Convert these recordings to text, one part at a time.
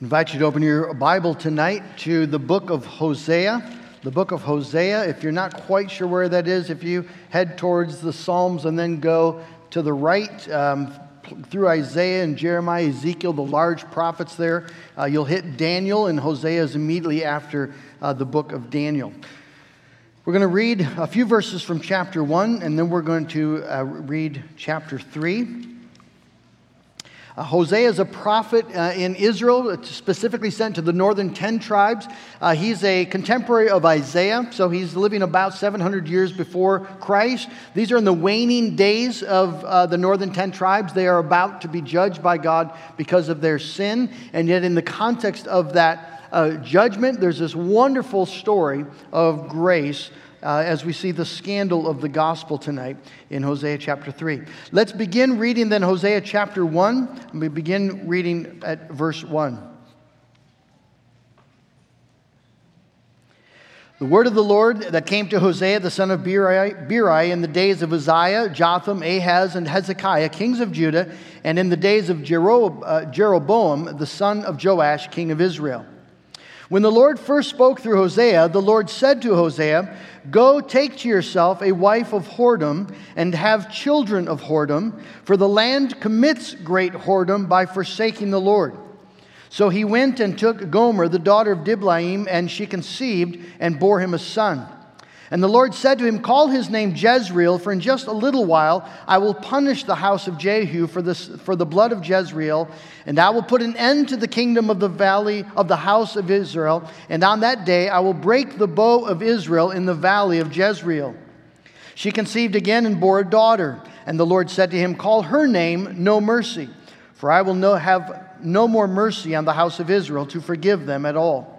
invite you to open your Bible tonight to the book of Hosea. The book of Hosea. If you're not quite sure where that is, if you head towards the Psalms and then go to the right um, through Isaiah and Jeremiah, Ezekiel, the large prophets there, uh, you'll hit Daniel, and Hosea is immediately after uh, the book of Daniel. We're going to read a few verses from chapter 1, and then we're going to uh, read chapter 3. Uh, Hosea is a prophet uh, in Israel, uh, specifically sent to the northern 10 tribes. Uh, he's a contemporary of Isaiah, so he's living about 700 years before Christ. These are in the waning days of uh, the northern 10 tribes. They are about to be judged by God because of their sin, and yet, in the context of that uh, judgment, there's this wonderful story of grace uh, as we see the scandal of the gospel tonight in Hosea chapter 3. Let's begin reading then Hosea chapter 1. We begin reading at verse 1. The word of the Lord that came to Hosea the son of Beeri, in the days of Uzziah, Jotham, Ahaz, and Hezekiah, kings of Judah, and in the days of uh, Jeroboam, the son of Joash, king of Israel. When the Lord first spoke through Hosea, the Lord said to Hosea, Go take to yourself a wife of whoredom and have children of whoredom, for the land commits great whoredom by forsaking the Lord. So he went and took Gomer, the daughter of Diblaim, and she conceived and bore him a son. And the Lord said to him, Call his name Jezreel, for in just a little while I will punish the house of Jehu for, this, for the blood of Jezreel, and I will put an end to the kingdom of the valley of the house of Israel. And on that day I will break the bow of Israel in the valley of Jezreel. She conceived again and bore a daughter. And the Lord said to him, Call her name No Mercy, for I will no, have no more mercy on the house of Israel to forgive them at all.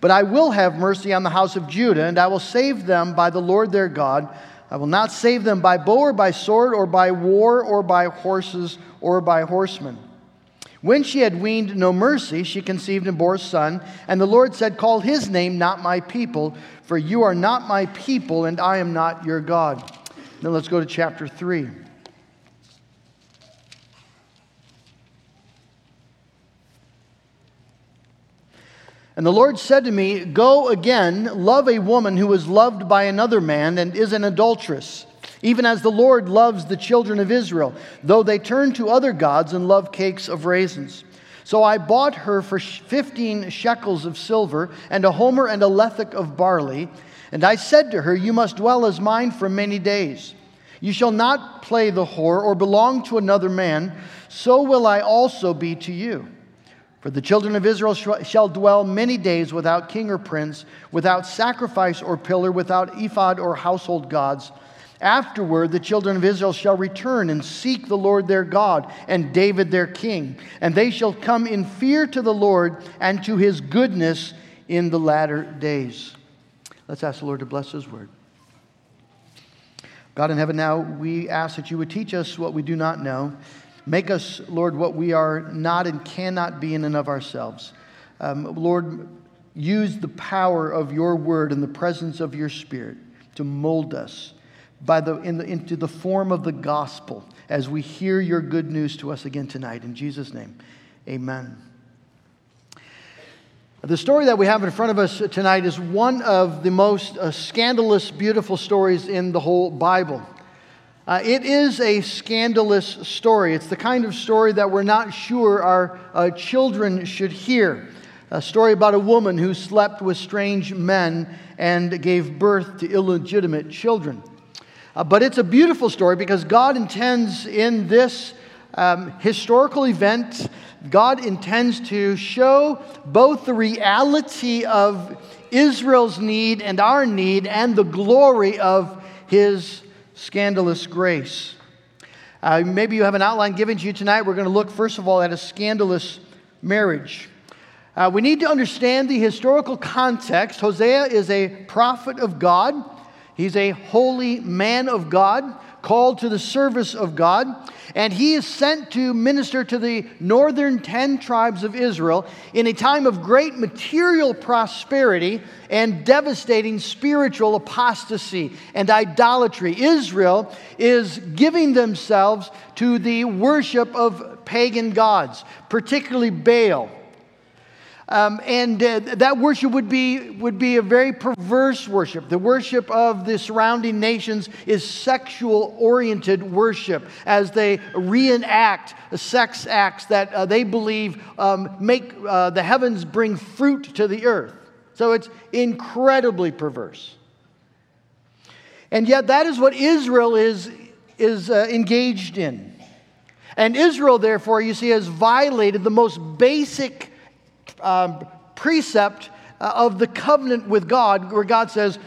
But I will have mercy on the house of Judah, and I will save them by the Lord their God. I will not save them by bow or by sword or by war or by horses or by horsemen. When she had weaned no mercy, she conceived and bore a son. And the Lord said, Call his name not my people, for you are not my people, and I am not your God. Then let's go to chapter 3. And the Lord said to me, Go again, love a woman who is loved by another man and is an adulteress, even as the Lord loves the children of Israel, though they turn to other gods and love cakes of raisins. So I bought her for 15 shekels of silver, and a homer and a lethek of barley. And I said to her, You must dwell as mine for many days. You shall not play the whore or belong to another man, so will I also be to you. For the children of Israel shall dwell many days without king or prince, without sacrifice or pillar, without ephod or household gods. Afterward, the children of Israel shall return and seek the Lord their God and David their king. And they shall come in fear to the Lord and to his goodness in the latter days. Let's ask the Lord to bless his word. God in heaven, now we ask that you would teach us what we do not know Make us, Lord, what we are not and cannot be in and of ourselves. Um, Lord, use the power of your word and the presence of your spirit to mold us by the, in the, into the form of the gospel as we hear your good news to us again tonight. In Jesus' name, amen. The story that we have in front of us tonight is one of the most uh, scandalous, beautiful stories in the whole Bible. Uh, it is a scandalous story. It's the kind of story that we're not sure our uh, children should hear. A story about a woman who slept with strange men and gave birth to illegitimate children. Uh, but it's a beautiful story because God intends in this um, historical event, God intends to show both the reality of Israel's need and our need and the glory of his scandalous grace. Uh, maybe you have an outline given to you tonight. We're going to look, first of all, at a scandalous marriage. Uh, we need to understand the historical context. Hosea is a prophet of God, he's a holy man of God, called to the service of God and he is sent to minister to the northern 10 tribes of Israel in a time of great material prosperity and devastating spiritual apostasy and idolatry. Israel is giving themselves to the worship of pagan gods, particularly Baal. Um, and uh, that worship would be, would be a very perverse worship. The worship of the surrounding nations is sexual oriented worship as they reenact sex acts that uh, they believe um, make uh, the heavens bring fruit to the earth. So it's incredibly perverse. And yet, that is what Israel is, is uh, engaged in. And Israel, therefore, you see, has violated the most basic um, precept uh, of the covenant with God, where God says,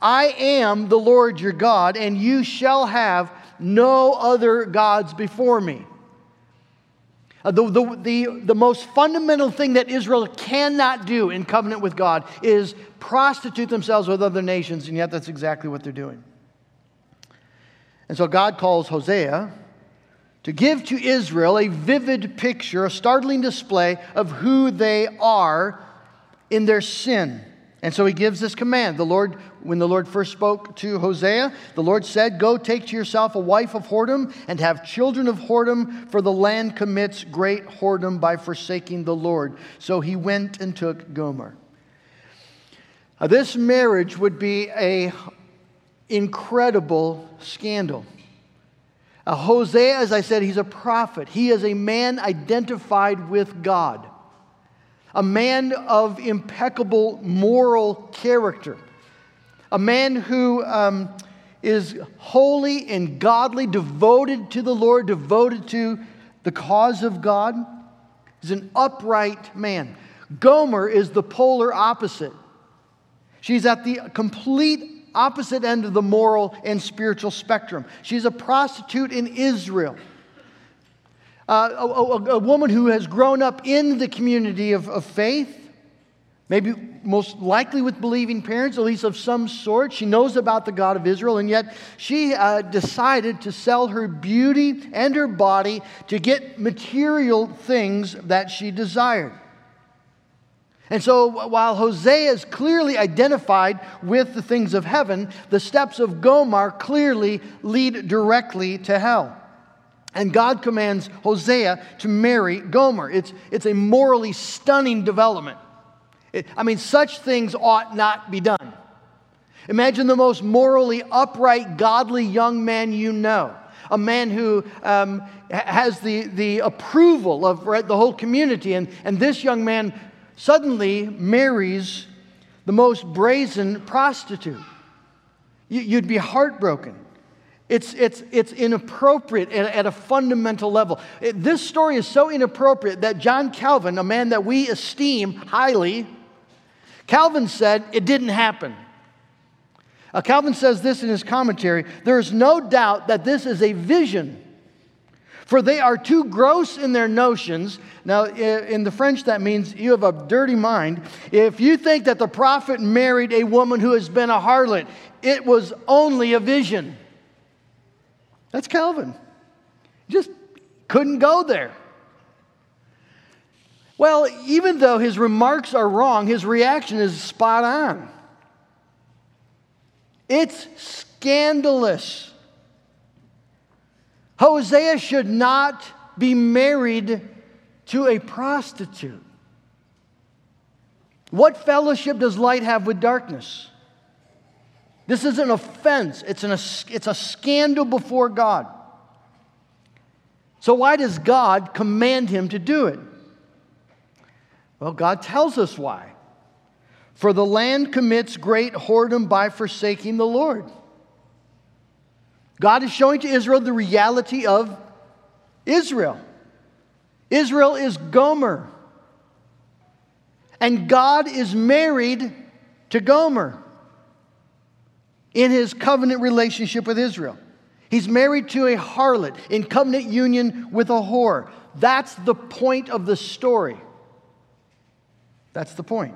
I am the Lord your God, and you shall have no other gods before me. Uh, the, the, the, the most fundamental thing that Israel cannot do in covenant with God is prostitute themselves with other nations, and yet that's exactly what they're doing. And so God calls Hosea to give to Israel a vivid picture, a startling display of who they are in their sin. And so he gives this command. The Lord, when the Lord first spoke to Hosea, the Lord said, Go take to yourself a wife of whoredom and have children of whoredom, for the land commits great whoredom by forsaking the Lord. So he went and took Gomer. Now, this marriage would be a incredible scandal. Uh, Hosea, as I said, he's a prophet. He is a man identified with God a man of impeccable moral character, a man who um, is holy and godly, devoted to the Lord, devoted to the cause of God. He's an upright man. Gomer is the polar opposite. She's at the complete opposite end of the moral and spiritual spectrum. She's a prostitute in Israel uh, a, a, a, woman who has grown up in the community of, of faith, maybe most likely with believing parents, at least of some sort. She knows about the God of Israel, and yet she uh, decided to sell her beauty and her body to get material things that she desired. And so, while Hosea is clearly identified with the things of heaven, the steps of Gomer clearly lead directly to hell. And God commands Hosea to marry Gomer. It's, it's a morally stunning development. It, I mean, such things ought not be done. Imagine the most morally upright, godly young man you know, a man who um, has the, the approval of right, the whole community. And, and this young man suddenly marries the most brazen prostitute. You, you'd be heartbroken. It's, it's, it's inappropriate at, at a fundamental level. It, this story is so inappropriate that John Calvin, a man that we esteem highly, Calvin said it didn't happen. Uh, Calvin says this in his commentary there is no doubt that this is a vision, for they are too gross in their notions. Now, in the French, that means you have a dirty mind. If you think that the prophet married a woman who has been a harlot, it was only a vision. That's Calvin. Just couldn't go there. Well, even though his remarks are wrong, his reaction is spot on. It's scandalous. Hosea should not be married to a prostitute. What fellowship does light have with darkness? This is an offense, it's, an, it's a scandal before God. So, why does God command him to do it? Well, God tells us why. For the land commits great whoredom by forsaking the Lord. God is showing to Israel the reality of Israel. Israel is Gomer. And God is married to Gomer in his covenant relationship with Israel. He's married to a harlot in covenant union with a whore. That's the point of the story. That's the point.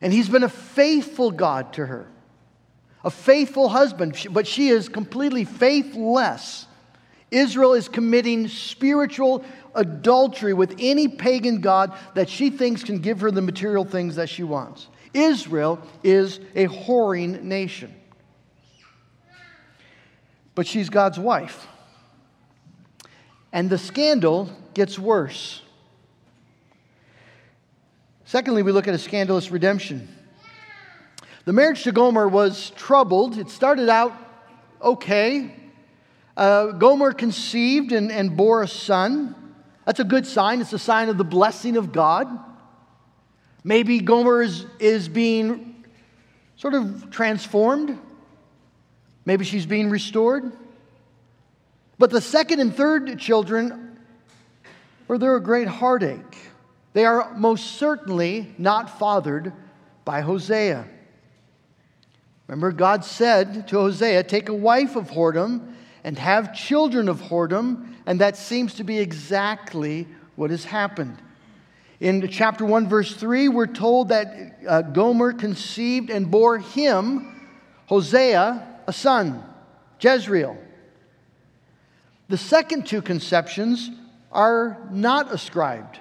And he's been a faithful God to her, a faithful husband, but she is completely faithless. Israel is committing spiritual adultery with any pagan God that she thinks can give her the material things that she wants. Israel is a whoring nation. But she's God's wife. And the scandal gets worse. Secondly, we look at a scandalous redemption. The marriage to Gomer was troubled. It started out okay. Uh, Gomer conceived and, and bore a son. That's a good sign. It's a sign of the blessing of God. Maybe Gomer is, is being sort of transformed. Maybe she's being restored. But the second and third children, were they're a great heartache. They are most certainly not fathered by Hosea. Remember, God said to Hosea, Take a wife of whoredom and have children of whoredom, and that seems to be exactly what has happened. In chapter 1, verse 3, we're told that uh, Gomer conceived and bore him, Hosea, a son, Jezreel. The second two conceptions are not ascribed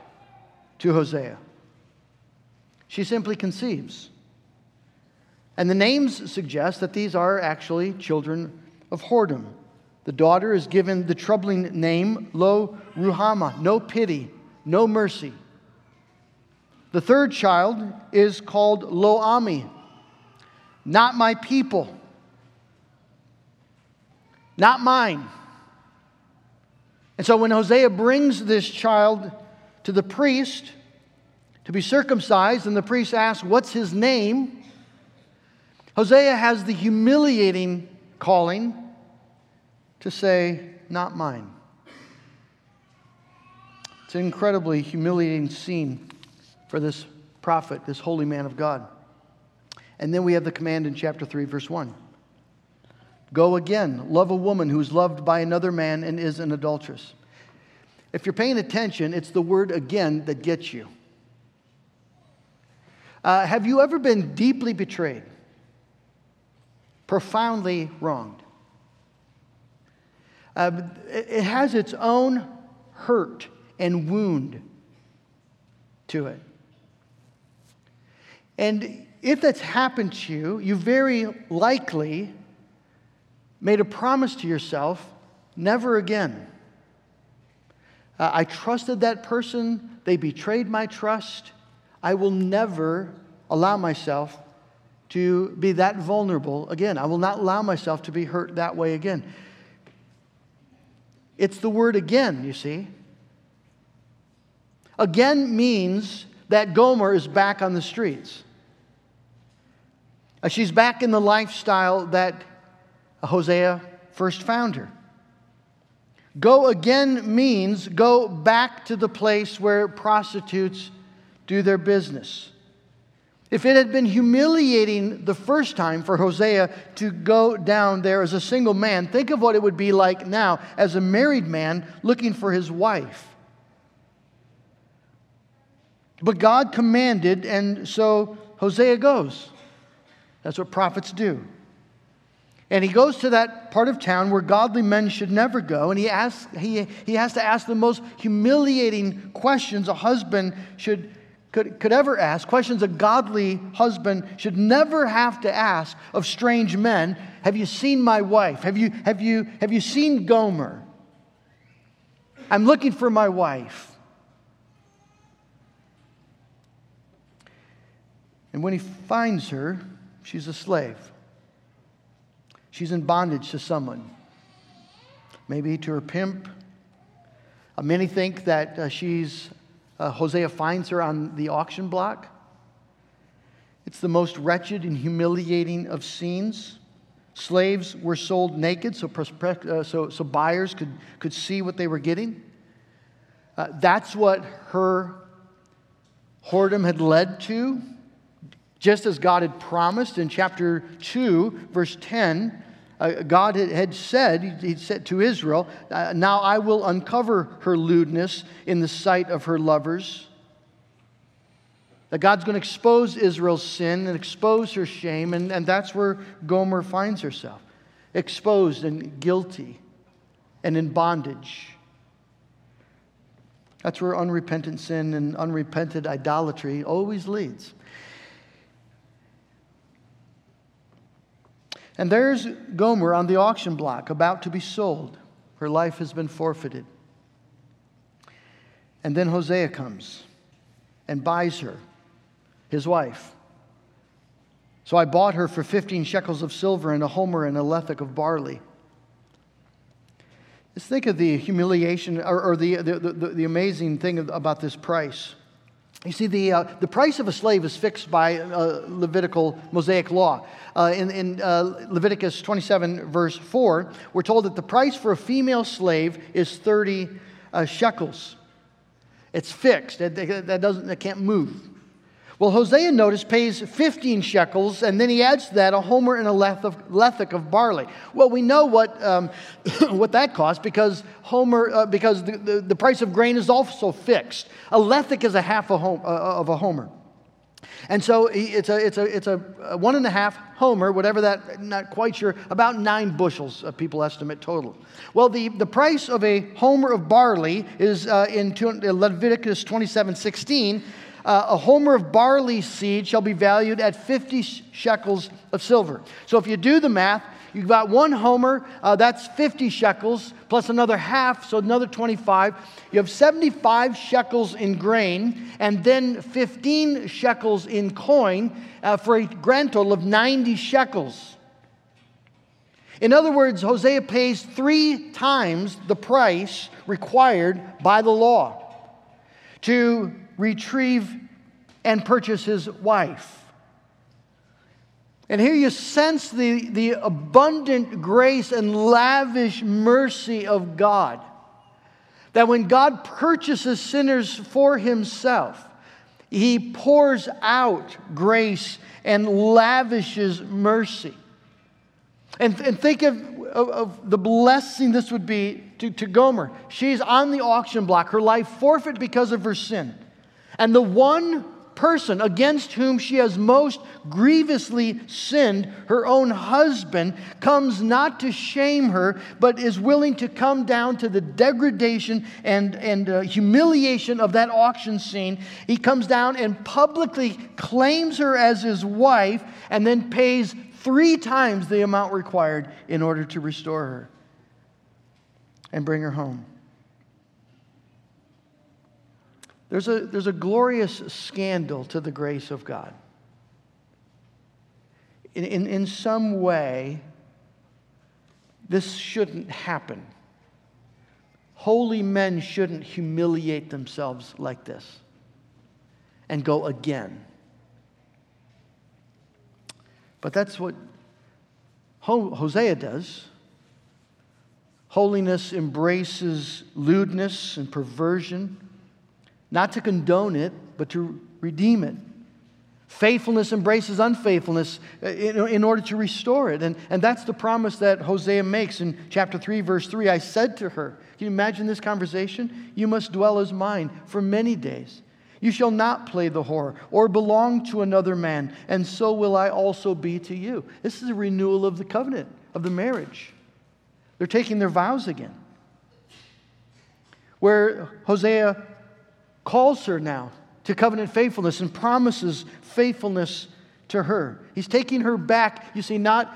to Hosea. She simply conceives. And the names suggest that these are actually children of whoredom. The daughter is given the troubling name Lo Ruhamah, no pity, no mercy. The third child is called Lo Ami, not my people, not mine. And so when Hosea brings this child to the priest to be circumcised, and the priest asks, What's his name? Hosea has the humiliating calling to say, Not mine. It's an incredibly humiliating scene for this prophet, this holy man of God. And then we have the command in chapter 3, verse 1. Go again, love a woman who's loved by another man and is an adulteress. If you're paying attention, it's the word again that gets you. Uh, have you ever been deeply betrayed? Profoundly wronged? Uh, it has its own hurt and wound to it. And if that's happened to you, you very likely made a promise to yourself never again. Uh, I trusted that person, they betrayed my trust. I will never allow myself to be that vulnerable again. I will not allow myself to be hurt that way again. It's the word again, you see. Again means that Gomer is back on the streets. Uh, she's back in the lifestyle that Hosea first found her. Go again means go back to the place where prostitutes do their business. If it had been humiliating the first time for Hosea to go down there as a single man, think of what it would be like now as a married man looking for his wife. But God commanded, and so Hosea goes. That's what prophets do. And he goes to that part of town where godly men should never go, and he, asks, he, he has to ask the most humiliating questions a husband should could, could ever ask, questions a godly husband should never have to ask of strange men. Have you seen my wife? Have you, have you, have you seen Gomer? I'm looking for my wife. And when he finds her, she's a slave. She's in bondage to someone, maybe to her pimp. Uh, many think that uh, she's uh, Hosea finds her on the auction block. It's the most wretched and humiliating of scenes. Slaves were sold naked so, uh, so, so buyers could, could see what they were getting. Uh, that's what her whoredom had led to, just as God had promised in chapter 2, verse 10 uh, God had said, He said to Israel, uh, Now I will uncover her lewdness in the sight of her lovers. That God's going to expose Israel's sin and expose her shame, and, and that's where Gomer finds herself exposed and guilty and in bondage. That's where unrepentant sin and unrepented idolatry always leads. And there's Gomer on the auction block about to be sold. Her life has been forfeited. And then Hosea comes and buys her his wife. So I bought her for 15 shekels of silver and a homer and a lethek of barley. Just think of the humiliation or, or the, the, the, the, amazing thing about this price. You see, the, uh, the price of a slave is fixed by uh, Levitical Mosaic law. Uh, in in uh, Leviticus 27, verse 4, we're told that the price for a female slave is 30 uh, shekels. It's fixed, that, that, doesn't, that can't move. Well, Hosea, notice, pays 15 shekels, and then he adds to that a homer and a lethek of barley. Well, we know what, um, what that costs because, homer, uh, because the, the, the, price of grain is also fixed. A lethek is a half a uh, of a homer. And so it's a, it's a, it's a one and a half homer, whatever that, not quite sure, about nine bushels, people estimate total. Well, the, the price of a homer of barley is uh, in Leviticus 27 16 uh, a homer of barley seed shall be valued at 50 shekels of silver. So if you do the math, you've got one homer, uh, that's 50 shekels, plus another half, so another 25. You have 75 shekels in grain, and then 15 shekels in coin uh, for a grand total of 90 shekels. In other words, Hosea pays three times the price required by the law to retrieve and purchase his wife. And here you sense the, the abundant grace and lavish mercy of God. That when God purchases sinners for himself, he pours out grace and lavishes mercy. And, and think of, of, of, the blessing this would be to, to Gomer. She's on the auction block, her life forfeit because of her sin. And the one person against whom she has most grievously sinned, her own husband, comes not to shame her, but is willing to come down to the degradation and, and uh, humiliation of that auction scene. He comes down and publicly claims her as his wife and then pays three times the amount required in order to restore her and bring her home. There's a, there's a glorious scandal to the grace of God. In, in, in some way, this shouldn't happen. Holy men shouldn't humiliate themselves like this and go again. But that's what Hosea does. Holiness embraces lewdness and perversion not to condone it, but to redeem it. Faithfulness embraces unfaithfulness uh, in, in, order to restore it. And, and that's the promise that Hosea makes in chapter 3, verse 3. I said to her, Can you imagine this conversation? You must dwell as mine for many days. You shall not play the whore or belong to another man, and so will I also be to you. This is a renewal of the covenant, of the marriage. They're taking their vows again. Where Hosea calls her now to covenant faithfulness and promises faithfulness to her. He's taking her back, you see, not,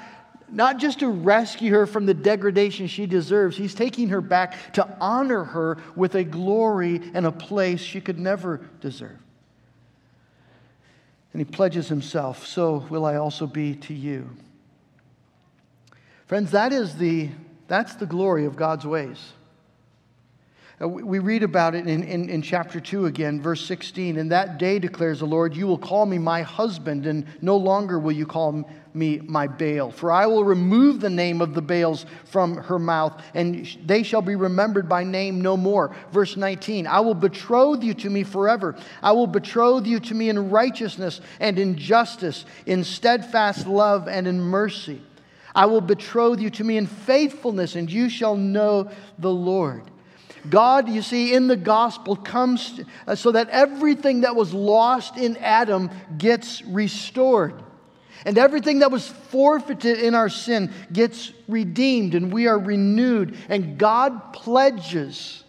not just to rescue her from the degradation she deserves, he's taking her back to honor her with a glory and a place she could never deserve. And he pledges himself, So will I also be to you. Friends, that is the, that's the glory of God's ways. Uh, we read about it in, in, in, chapter 2 again, verse 16. In that day, declares the Lord, you will call me my husband, and no longer will you call me my Baal. For I will remove the name of the Baals from her mouth, and they shall be remembered by name no more. Verse 19 I will betroth you to me forever. I will betroth you to me in righteousness and in justice, in steadfast love and in mercy. I will betroth you to me in faithfulness, and you shall know the Lord. God, you see, in the gospel comes uh, so that everything that was lost in Adam gets restored. And everything that was forfeited in our sin gets redeemed, and we are renewed. And God pledges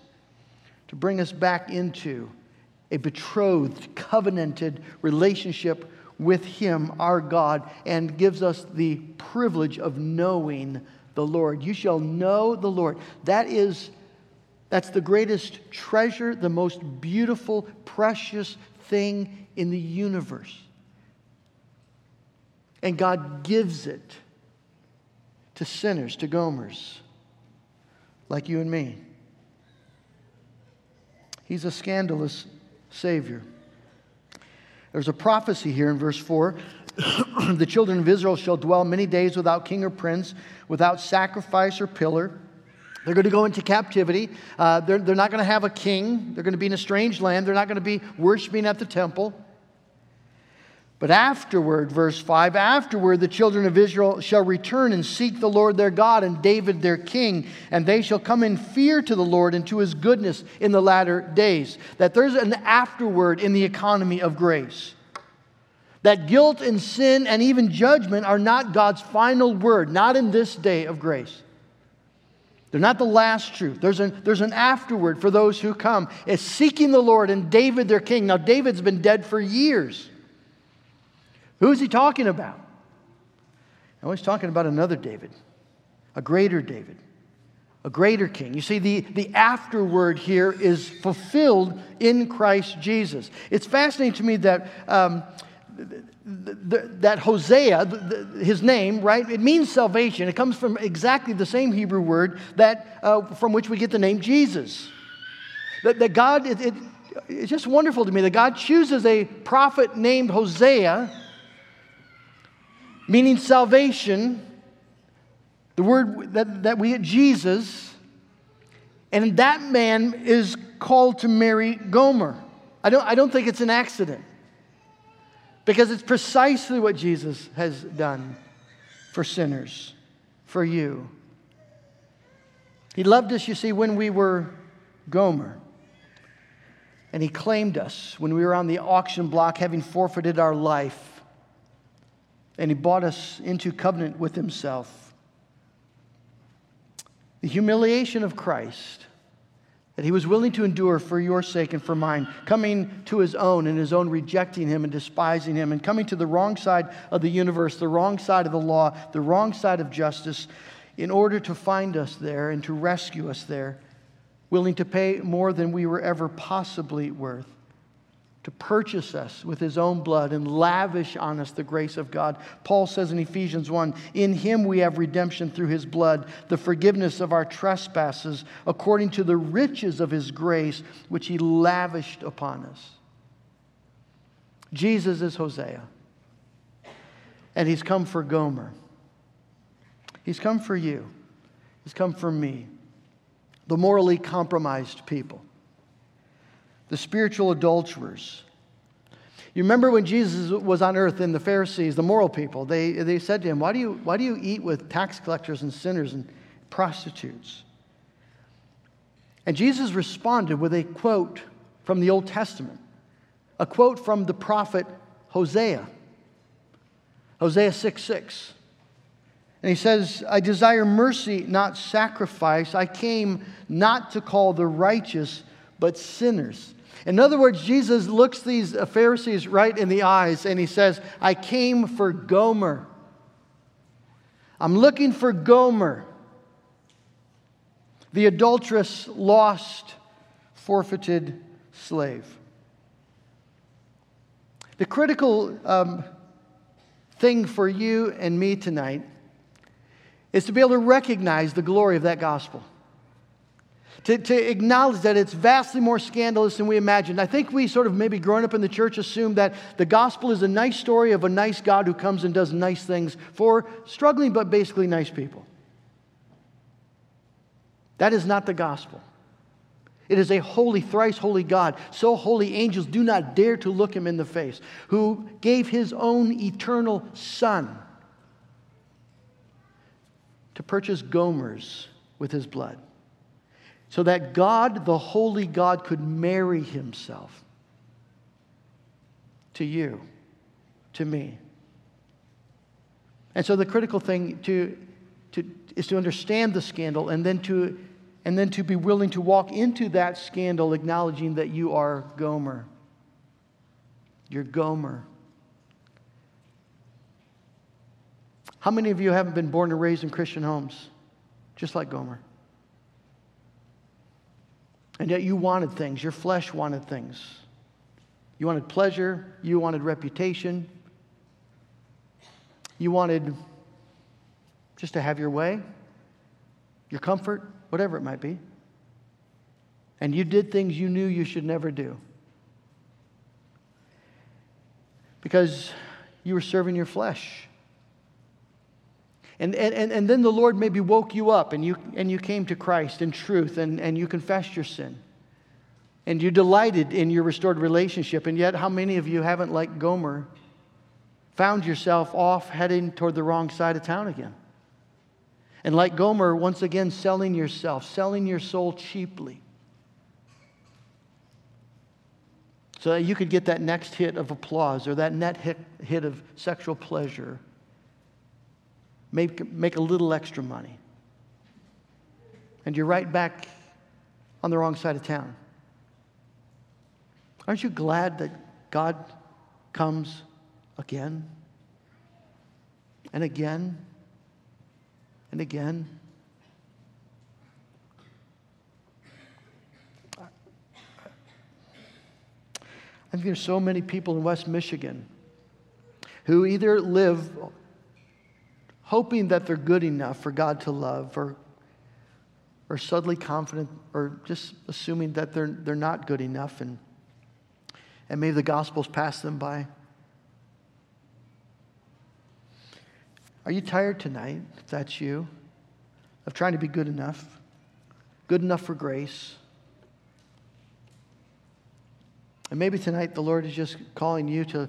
to bring us back into a betrothed, covenanted relationship with Him, our God, and gives us the privilege of knowing the Lord. You shall know the Lord. That is that's the greatest treasure, the most beautiful, precious thing in the universe. And God gives it to sinners, to Gomers, like you and me. He's a scandalous Savior. There's a prophecy here in verse 4 the children of Israel shall dwell many days without king or prince, without sacrifice or pillar. They're going to go into captivity. Uh, they're, they're not going to have a king. They're going to be in a strange land. They're not going to be worshiping at the temple. But afterward, verse 5 afterward, the children of Israel shall return and seek the Lord their God and David their king, and they shall come in fear to the Lord and to his goodness in the latter days. That there's an afterward in the economy of grace. That guilt and sin and even judgment are not God's final word, not in this day of grace. They're not the last truth. There's an, there's an afterward for those who come. It's seeking the Lord and David their king. Now, David's been dead for years. Who is he talking about? Oh, he's talking about another David, a greater David, a greater king. You see, the, the afterward here is fulfilled in Christ Jesus. It's fascinating to me that. Um, that Hosea, his name, right? It means salvation. It comes from exactly the same Hebrew word that, uh, from which we get the name Jesus. That, that God, it, it, it's just wonderful to me that God chooses a prophet named Hosea meaning salvation, the word that, that we get Jesus, and that man is called to marry Gomer. I don't, I don't think it's an accident because it's precisely what Jesus has done for sinners, for you. He loved us, you see, when we were Gomer. And he claimed us when we were on the auction block, having forfeited our life and he bought us into covenant with himself. The humiliation of Christ that he was willing to endure for your sake and for mine, coming to his own and his own rejecting him and despising him, and coming to the wrong side of the universe, the wrong side of the law, the wrong side of justice, in order to find us there and to rescue us there, willing to pay more than we were ever possibly worth to purchase us with his own blood and lavish on us the grace of God. Paul says in Ephesians 1 In him we have redemption through his blood, the forgiveness of our trespasses, according to the riches of his grace, which he lavished upon us. Jesus is Hosea, and he's come for Gomer. He's come for you, he's come for me, the morally compromised people the spiritual adulterers. You remember when Jesus was on earth and the Pharisees, the moral people, they, they said to him, why do, you, why do you eat with tax collectors and sinners and prostitutes? And Jesus responded with a quote from the Old Testament, a quote from the prophet Hosea, Hosea 6 6. And he says, I desire mercy, not sacrifice. I came not to call the righteous, but sinners. In other words, Jesus looks these Pharisees right in the eyes and he says, I came for Gomer. I'm looking for Gomer, the adulterous, lost, forfeited slave. The critical um, thing for you and me tonight is to be able to recognize the glory of that gospel to, to acknowledge that it's vastly more scandalous than we imagined. I think we sort of maybe growing up in the church assume that the gospel is a nice story of a nice God who comes and does nice things for struggling but basically nice people. That is not the gospel. It is a holy, thrice holy God, so holy angels do not dare to look him in the face, who gave his own eternal Son to purchase Gomers with his blood so that God, the holy God, could marry himself to you, to me. And so the critical thing to, to, is to understand the scandal and then to, and then to be willing to walk into that scandal acknowledging that you are Gomer. You're Gomer. How many of you haven't been born and raised in Christian homes? Just like Gomer. And yet you wanted things, your flesh wanted things. You wanted pleasure, you wanted reputation, You wanted just to have your way, your comfort, whatever it might be. And you did things you knew you should never do. Because you were serving your flesh. And, and, and then the Lord maybe woke you up and you, and you came to Christ in truth and, and you confessed your sin. And you delighted in your restored relationship. And yet, how many of you haven't, like Gomer, found yourself off heading toward the wrong side of town again? And like Gomer, once again, selling yourself, selling your soul cheaply. So that you could get that next hit of applause or that net hit, hit of sexual pleasure. Make, make a little extra money. And you're right back on the wrong side of town. Aren't you glad that God comes again and again and again. I think there's so many people in West Michigan who either live hoping that they're good enough for God to love or, or subtly confident or just assuming that they're, they're not good enough and, and maybe the gospel's passed them by. Are you tired tonight, if that's you, of trying to be good enough? Good enough for grace? And maybe tonight the Lord is just calling you to,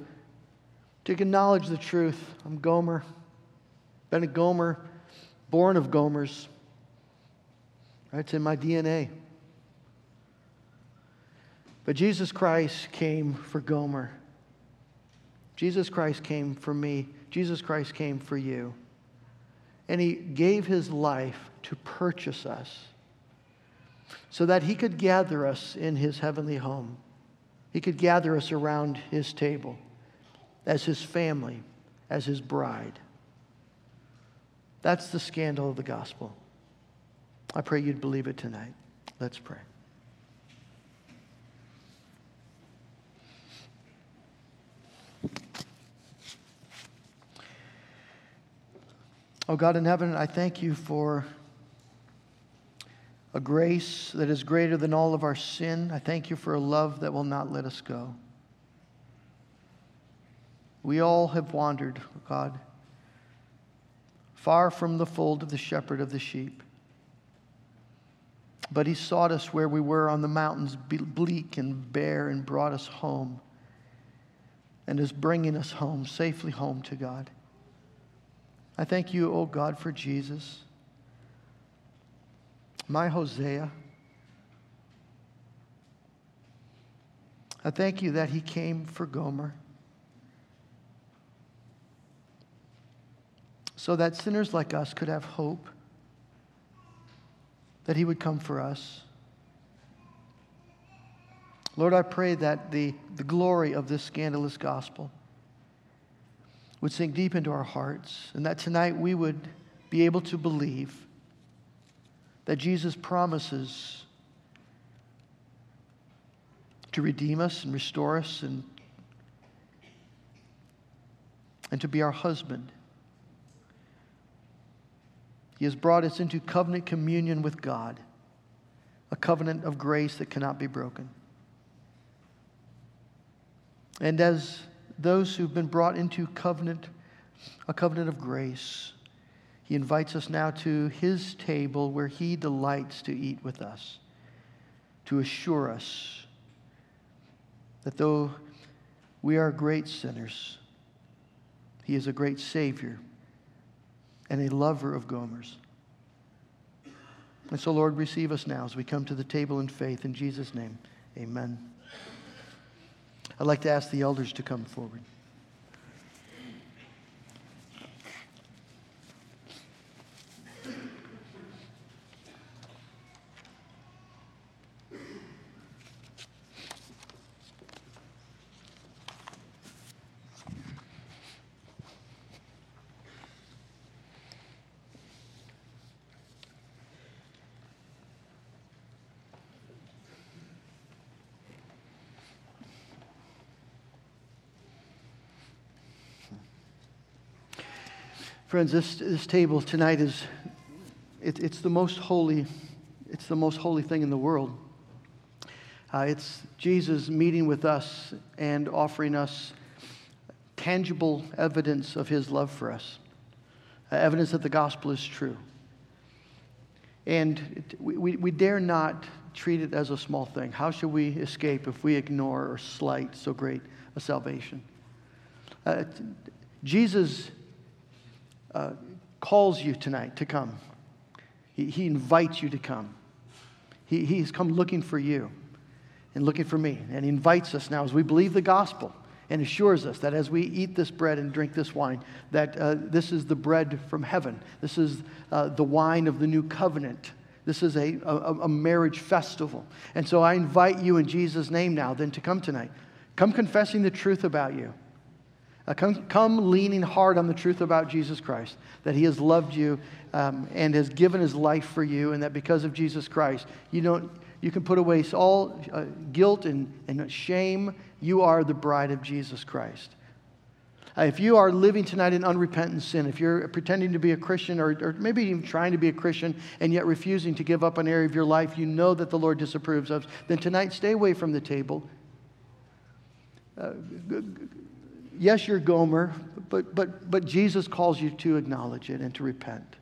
to acknowledge the truth. I'm Gomer, been a Gomer, born of Gomers. Right? It's in my DNA. But Jesus Christ came for Gomer. Jesus Christ came for me. Jesus Christ came for you. And he gave his life to purchase us so that he could gather us in his heavenly home. He could gather us around his table as his family, as his bride. That's the scandal of the gospel. I pray you'd believe it tonight. Let's pray. Oh God in heaven, I thank you for a grace that is greater than all of our sin. I thank you for a love that will not let us go. We all have wandered, oh God, far from the fold of the shepherd of the sheep. But he sought us where we were on the mountains, bleak and bare, and brought us home, and is bringing us home, safely home to God. I thank you, oh God, for Jesus, my Hosea. I thank you that he came for Gomer. So that sinners like us could have hope, that he would come for us. Lord, I pray that the, the glory of this scandalous gospel would sink deep into our hearts, and that tonight we would be able to believe that Jesus promises to redeem us and restore us and, and to be our husband. He has brought us into covenant communion with God, a covenant of grace that cannot be broken. And as those who've been brought into covenant, a covenant of grace. He invites us now to his table where he delights to eat with us, to assure us that though we are great sinners, he is a great Savior and a lover of Gomers. And so, Lord, receive us now as we come to the table in faith. In Jesus' name, amen. I'd like to ask the elders to come forward. Friends, this, this table tonight is it, it's the most holy, it's the most holy thing in the world. Uh, it's Jesus meeting with us and offering us tangible evidence of his love for us, uh, evidence that the gospel is true. And it, we, we dare not treat it as a small thing. How should we escape if we ignore or slight so great a salvation? Uh, Jesus uh, calls you tonight to come. He, he invites you to come. He, he's come looking for you and looking for me. And he invites us now as we believe the gospel and assures us that as we eat this bread and drink this wine, that uh, this is the bread from heaven. This is uh, the wine of the new covenant. This is a, a, a marriage festival. And so I invite you in Jesus' name now then to come tonight. Come confessing the truth about you. Uh, come, come leaning hard on the truth about Jesus Christ, that He has loved you um, and has given His life for you, and that because of Jesus Christ, you, don't, you can put away all uh, guilt and, and shame. You are the bride of Jesus Christ. Uh, if you are living tonight in unrepentant sin, if you're pretending to be a Christian or, or, maybe even trying to be a Christian and yet refusing to give up an area of your life you know that the Lord disapproves of, then tonight stay away from the table. Uh, yes, you're Gomer, but, but, but Jesus calls you to acknowledge it and to repent.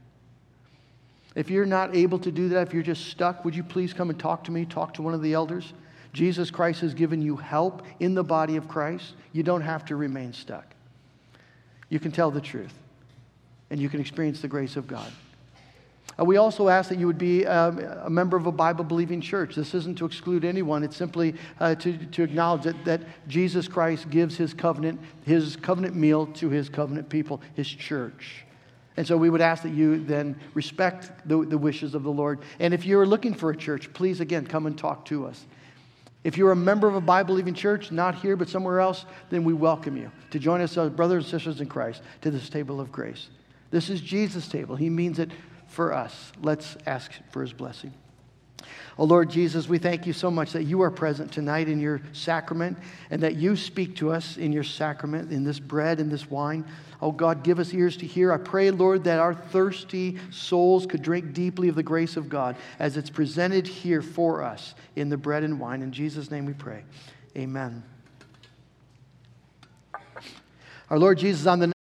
If you're not able to do that, if you're just stuck, would you please come and talk to me, talk to one of the elders? Jesus Christ has given you help in the body of Christ. You don't have to remain stuck. You can tell the truth, and you can experience the grace of God. Uh, we also ask that you would be um, a member of a Bible believing church. This isn't to exclude anyone, it's simply uh, to, to acknowledge that, that Jesus Christ gives his covenant, his covenant meal to his covenant people, his church. And so we would ask that you then respect the, the wishes of the Lord. And if you're looking for a church, please again come and talk to us. If you're a member of a Bible believing church, not here but somewhere else, then we welcome you to join us, as brothers and sisters in Christ, to this table of grace. This is Jesus' table. He means it for us. Let's ask for his blessing. Oh Lord Jesus, we thank you so much that you are present tonight in your sacrament and that you speak to us in your sacrament, in this bread and this wine. Oh God, give us ears to hear. I pray, Lord, that our thirsty souls could drink deeply of the grace of God as it's presented here for us in the bread and wine. In Jesus' name we pray. Amen. Our Lord Jesus, on the